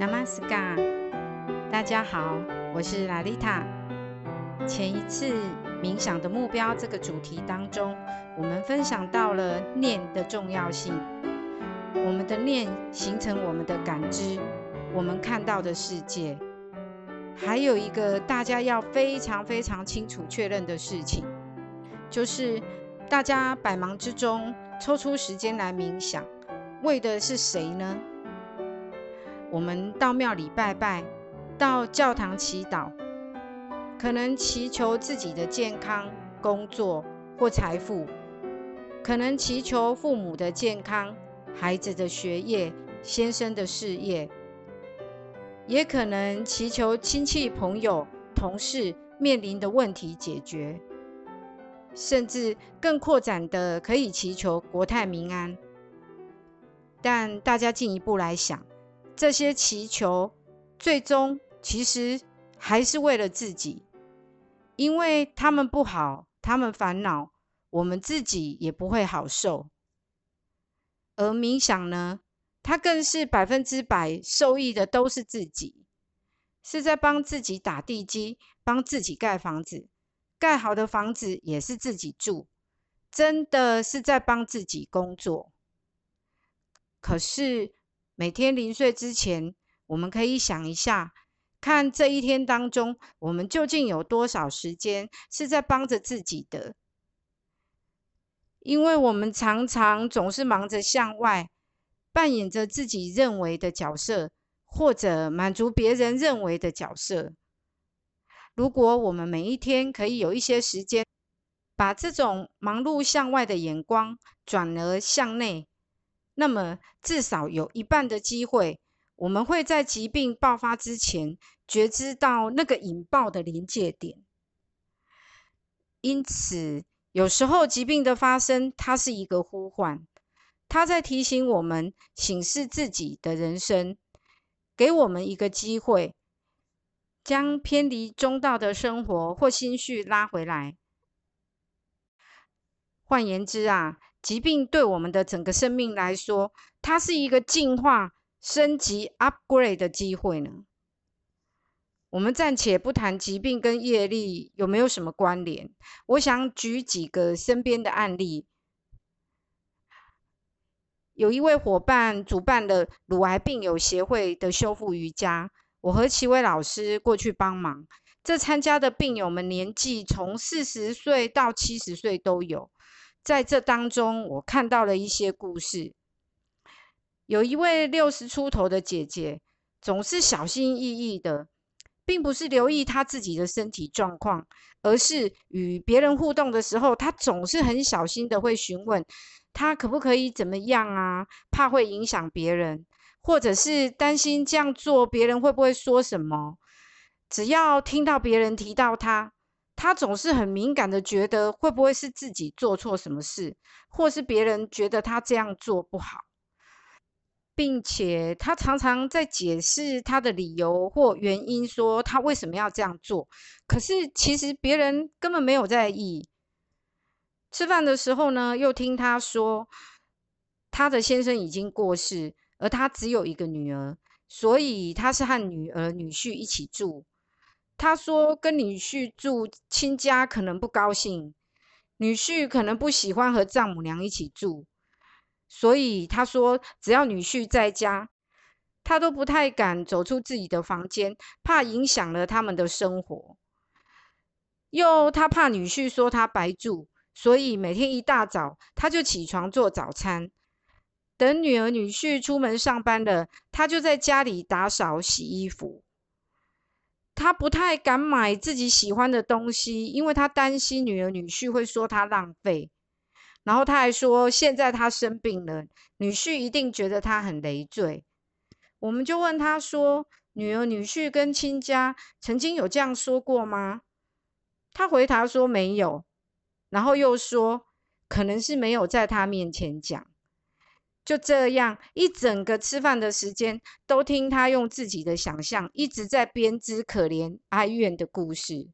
Namaskar，大家好，我是拉丽塔。前一次冥想的目标这个主题当中，我们分享到了念的重要性。我们的念形成我们的感知，我们看到的世界。还有一个大家要非常非常清楚确认的事情，就是大家百忙之中抽出时间来冥想，为的是谁呢？我们到庙里拜拜，到教堂祈祷，可能祈求自己的健康、工作或财富，可能祈求父母的健康、孩子的学业、先生的事业。也可能祈求亲戚、朋友、同事面临的问题解决，甚至更扩展的可以祈求国泰民安。但大家进一步来想，这些祈求最终其实还是为了自己，因为他们不好，他们烦恼，我们自己也不会好受。而冥想呢？他更是百分之百受益的，都是自己，是在帮自己打地基，帮自己盖房子，盖好的房子也是自己住，真的是在帮自己工作。可是每天临睡之前，我们可以想一下，看这一天当中，我们究竟有多少时间是在帮着自己的？因为我们常常总是忙着向外。扮演着自己认为的角色，或者满足别人认为的角色。如果我们每一天可以有一些时间，把这种忙碌向外的眼光转而向内，那么至少有一半的机会，我们会在疾病爆发之前觉知到那个引爆的临界点。因此，有时候疾病的发生，它是一个呼唤。它在提醒我们，醒视自己的人生，给我们一个机会，将偏离中道的生活或心绪拉回来。换言之啊，疾病对我们的整个生命来说，它是一个进化、升级、upgrade 的机会呢。我们暂且不谈疾病跟业力有没有什么关联，我想举几个身边的案例。有一位伙伴主办了乳癌病友协会的修复瑜伽，我和齐伟老师过去帮忙。这参加的病友们年纪从四十岁到七十岁都有，在这当中，我看到了一些故事。有一位六十出头的姐姐，总是小心翼翼的，并不是留意她自己的身体状况，而是与别人互动的时候，她总是很小心的会询问。她可不可以怎么样啊？怕会影响别人，或者是担心这样做别人会不会说什么？只要听到别人提到她，他总是很敏感的，觉得会不会是自己做错什么事，或是别人觉得他这样做不好，并且他常常在解释他的理由或原因，说他为什么要这样做。可是其实别人根本没有在意。吃饭的时候呢，又听他说，他的先生已经过世，而他只有一个女儿，所以他是和女儿、女婿一起住。他说跟女婿住，亲家可能不高兴，女婿可能不喜欢和丈母娘一起住，所以他说只要女婿在家，他都不太敢走出自己的房间，怕影响了他们的生活。又他怕女婿说他白住。所以每天一大早，他就起床做早餐，等女儿女婿出门上班了，他就在家里打扫洗衣服。他不太敢买自己喜欢的东西，因为他担心女儿女婿会说他浪费。然后他还说，现在他生病了，女婿一定觉得他很累赘。我们就问他说：“女儿女婿跟亲家曾经有这样说过吗？”他回答说：“没有。”然后又说，可能是没有在他面前讲。就这样，一整个吃饭的时间，都听他用自己的想象，一直在编织可怜哀怨的故事。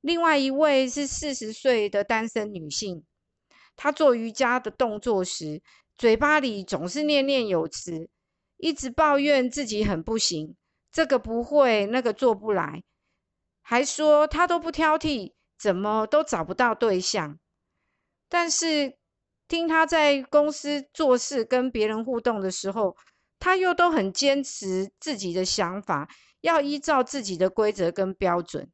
另外一位是四十岁的单身女性，她做瑜伽的动作时，嘴巴里总是念念有词，一直抱怨自己很不行，这个不会，那个做不来，还说他都不挑剔，怎么都找不到对象。但是听他在公司做事、跟别人互动的时候，他又都很坚持自己的想法，要依照自己的规则跟标准，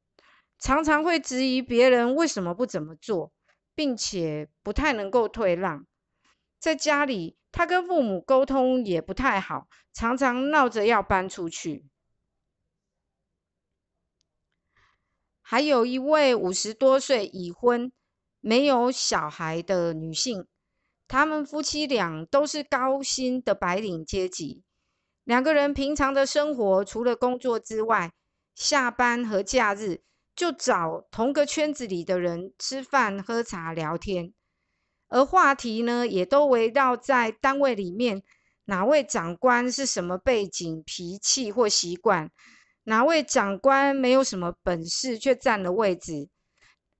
常常会质疑别人为什么不怎么做，并且不太能够退让。在家里，他跟父母沟通也不太好，常常闹着要搬出去。还有一位五十多岁已婚、没有小孩的女性，他们夫妻俩都是高薪的白领阶级。两个人平常的生活，除了工作之外，下班和假日就找同个圈子里的人吃饭、喝茶、聊天。而话题呢，也都围绕在单位里面哪位长官是什么背景、脾气或习惯，哪位长官没有什么本事却占了位置，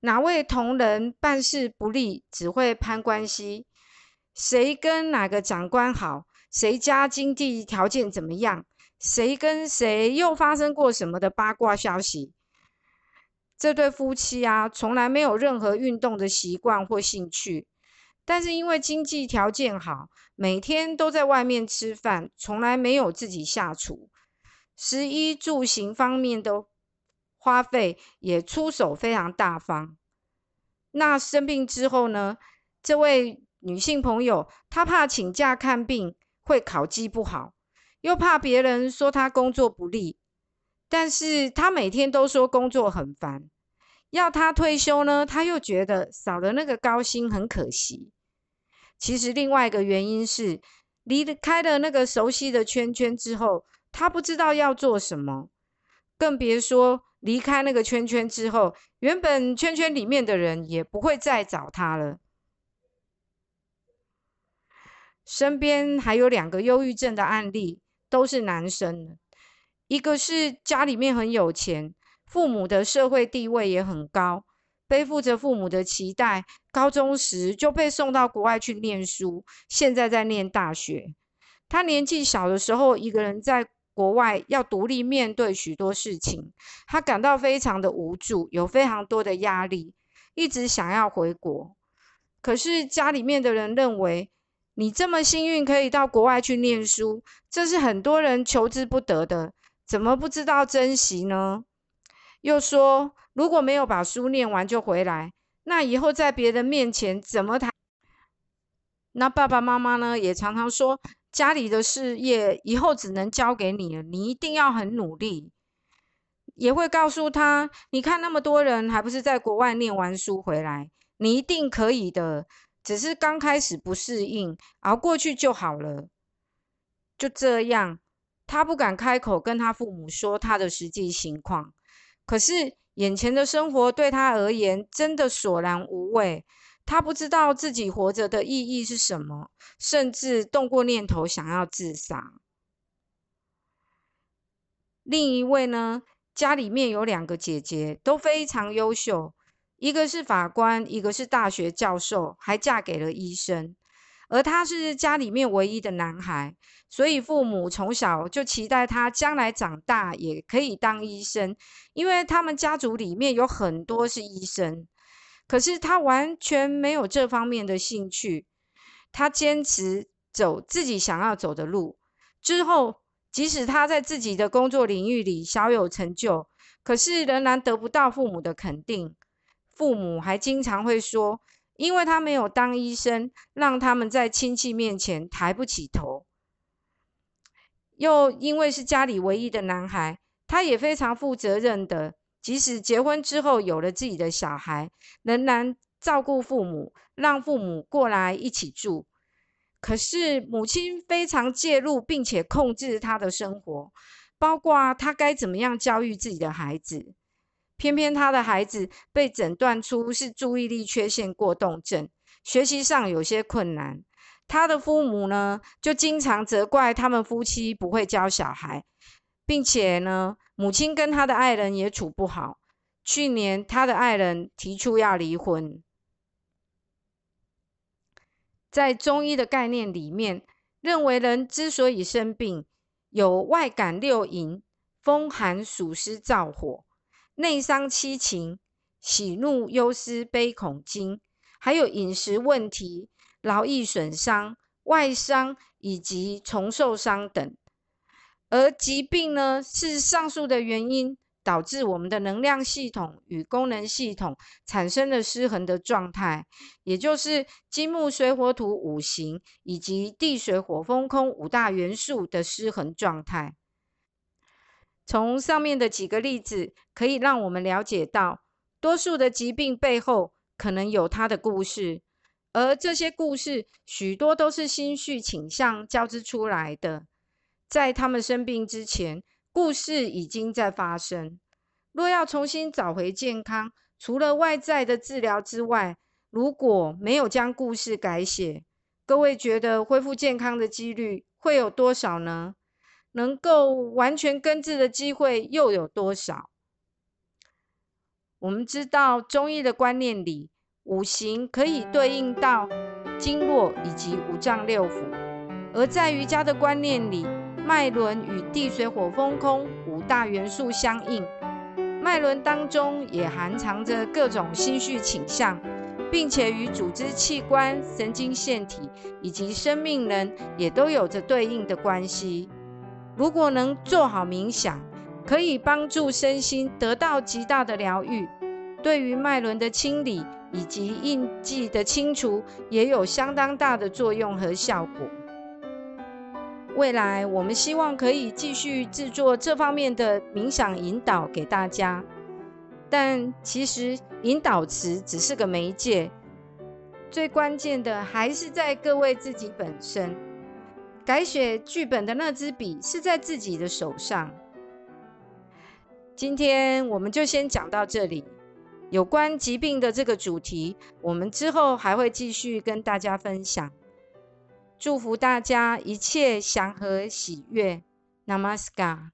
哪位同仁办事不力，只会攀关系，谁跟哪个长官好，谁家经济条件怎么样，谁跟谁又发生过什么的八卦消息。这对夫妻啊，从来没有任何运动的习惯或兴趣。但是因为经济条件好，每天都在外面吃饭，从来没有自己下厨。食衣住行方面的花费也出手非常大方。那生病之后呢？这位女性朋友她怕请假看病会考绩不好，又怕别人说她工作不利，但是她每天都说工作很烦。要她退休呢，她又觉得少了那个高薪很可惜。其实另外一个原因是，离开了那个熟悉的圈圈之后，她不知道要做什么，更别说离开那个圈圈之后，原本圈圈里面的人也不会再找她了。身边还有两个忧郁症的案例，都是男生，一个是家里面很有钱，父母的社会地位也很高。背负着父母的期待，高中时就被送到国外去念书，现在在念大学。他年纪小的时候，一个人在国外要独立面对许多事情，他感到非常的无助，有非常多的压力，一直想要回国。可是家里面的人认为，你这么幸运可以到国外去念书，这是很多人求之不得的，怎么不知道珍惜呢？又说。如果没有把书念完就回来，那以后在别人面前怎么谈？那爸爸妈妈呢？也常常说家里的事业以后只能交给你了，你一定要很努力。也会告诉他，你看那么多人还不是在国外念完书回来，你一定可以的。只是刚开始不适应，熬过去就好了。就这样，他不敢开口跟他父母说他的实际情况，可是。眼前的生活对他而言真的索然无味，他不知道自己活着的意义是什么，甚至动过念头想要自杀。另一位呢，家里面有两个姐姐，都非常优秀，一个是法官，一个是大学教授，还嫁给了医生。而他是家里面唯一的男孩，所以父母从小就期待他将来长大也可以当医生，因为他们家族里面有很多是医生。可是他完全没有这方面的兴趣，他坚持走自己想要走的路。之后，即使他在自己的工作领域里小有成就，可是仍然得不到父母的肯定。父母还经常会说。因为他没有当医生，让他们在亲戚面前抬不起头。又因为是家里唯一的男孩，他也非常负责任的，即使结婚之后有了自己的小孩，仍然照顾父母，让父母过来一起住。可是母亲非常介入，并且控制他的生活，包括他该怎么样教育自己的孩子。偏偏他的孩子被诊断出是注意力缺陷过动症，学习上有些困难。他的父母呢，就经常责怪他们夫妻不会教小孩，并且呢，母亲跟他的爱人也处不好。去年，他的爱人提出要离婚。在中医的概念里面，认为人之所以生病，有外感六淫、风寒暑湿燥火、内伤七情、喜怒忧思悲恐惊，还有饮食问题、劳逸损伤、外伤以及虫受伤等。而疾病呢，是上述的原因。导致我们的能量系统与功能系统产生了失衡的状态，也就是金木水火土五行以及地水火风空五大元素的失衡状态。从上面的几个例子，可以让我们了解到，多数的疾病背后可能有它的故事，而这些故事许多都是心绪倾向交织出来的。在他们生病之前。故事已经在发生。若要重新找回健康，除了外在的治疗之外，如果没有将故事改写，各位觉得恢复健康的几率会有多少呢？能够完全根治的机会又有多少？我们知道中医的观念里，五行可以对应到经络以及五脏六腑，而在瑜伽的观念里。脉轮与地水火风空五大元素相应，脉轮当中也含藏着各种心绪倾向，并且与组织器官、神经腺体以及生命能也都有着对应的关系。如果能做好冥想，可以帮助身心得到极大的疗愈，对于脉轮的清理以及印记的清除也有相当大的作用和效果。未来我们希望可以继续制作这方面的冥想引导给大家，但其实引导词只是个媒介，最关键的还是在各位自己本身。改写剧本的那支笔是在自己的手上。今天我们就先讲到这里，有关疾病的这个主题，我们之后还会继续跟大家分享。祝福大家一切祥和喜悦，Namaskar。